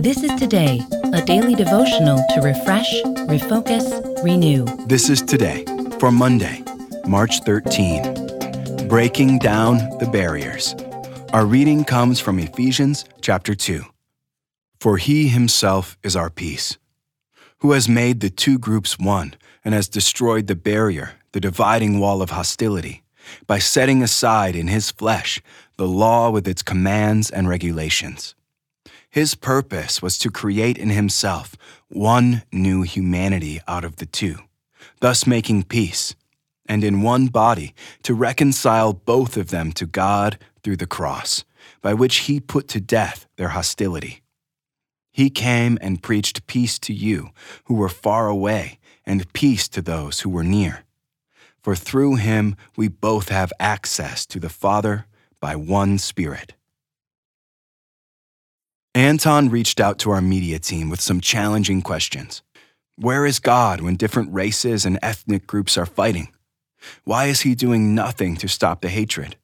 This is Today, a daily devotional to refresh, refocus, renew. This is today for Monday, March 13. Breaking down the barriers. Our reading comes from Ephesians chapter 2. For he himself is our peace, who has made the two groups one and has destroyed the barrier, the dividing wall of hostility, by setting aside in his flesh the law with its commands and regulations. His purpose was to create in himself one new humanity out of the two, thus making peace, and in one body to reconcile both of them to God through the cross, by which he put to death their hostility. He came and preached peace to you who were far away, and peace to those who were near. For through him we both have access to the Father by one Spirit. Anton reached out to our media team with some challenging questions. Where is God when different races and ethnic groups are fighting? Why is he doing nothing to stop the hatred?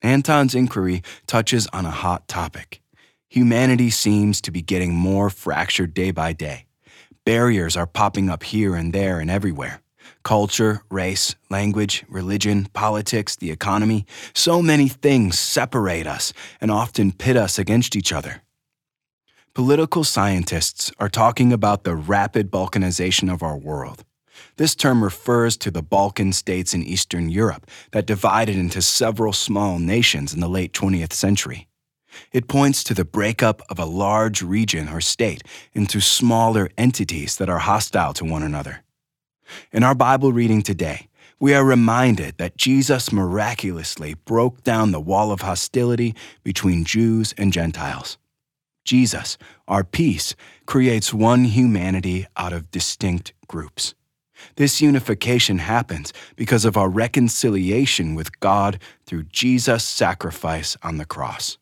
Anton's inquiry touches on a hot topic. Humanity seems to be getting more fractured day by day. Barriers are popping up here and there and everywhere. Culture, race, language, religion, politics, the economy, so many things separate us and often pit us against each other. Political scientists are talking about the rapid balkanization of our world. This term refers to the Balkan states in Eastern Europe that divided into several small nations in the late 20th century. It points to the breakup of a large region or state into smaller entities that are hostile to one another. In our Bible reading today, we are reminded that Jesus miraculously broke down the wall of hostility between Jews and Gentiles. Jesus, our peace, creates one humanity out of distinct groups. This unification happens because of our reconciliation with God through Jesus' sacrifice on the cross.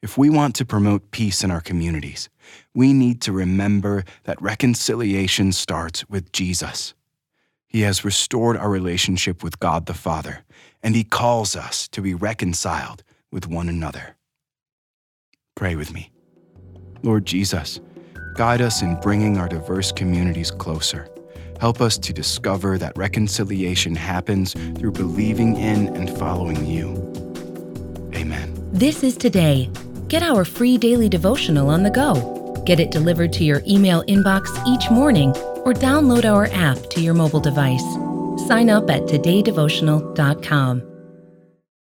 If we want to promote peace in our communities, we need to remember that reconciliation starts with Jesus. He has restored our relationship with God the Father, and He calls us to be reconciled with one another. Pray with me. Lord Jesus, guide us in bringing our diverse communities closer. Help us to discover that reconciliation happens through believing in and following you. Amen. This is Today. Get our free daily devotional on the go. Get it delivered to your email inbox each morning or download our app to your mobile device. Sign up at todaydevotional.com.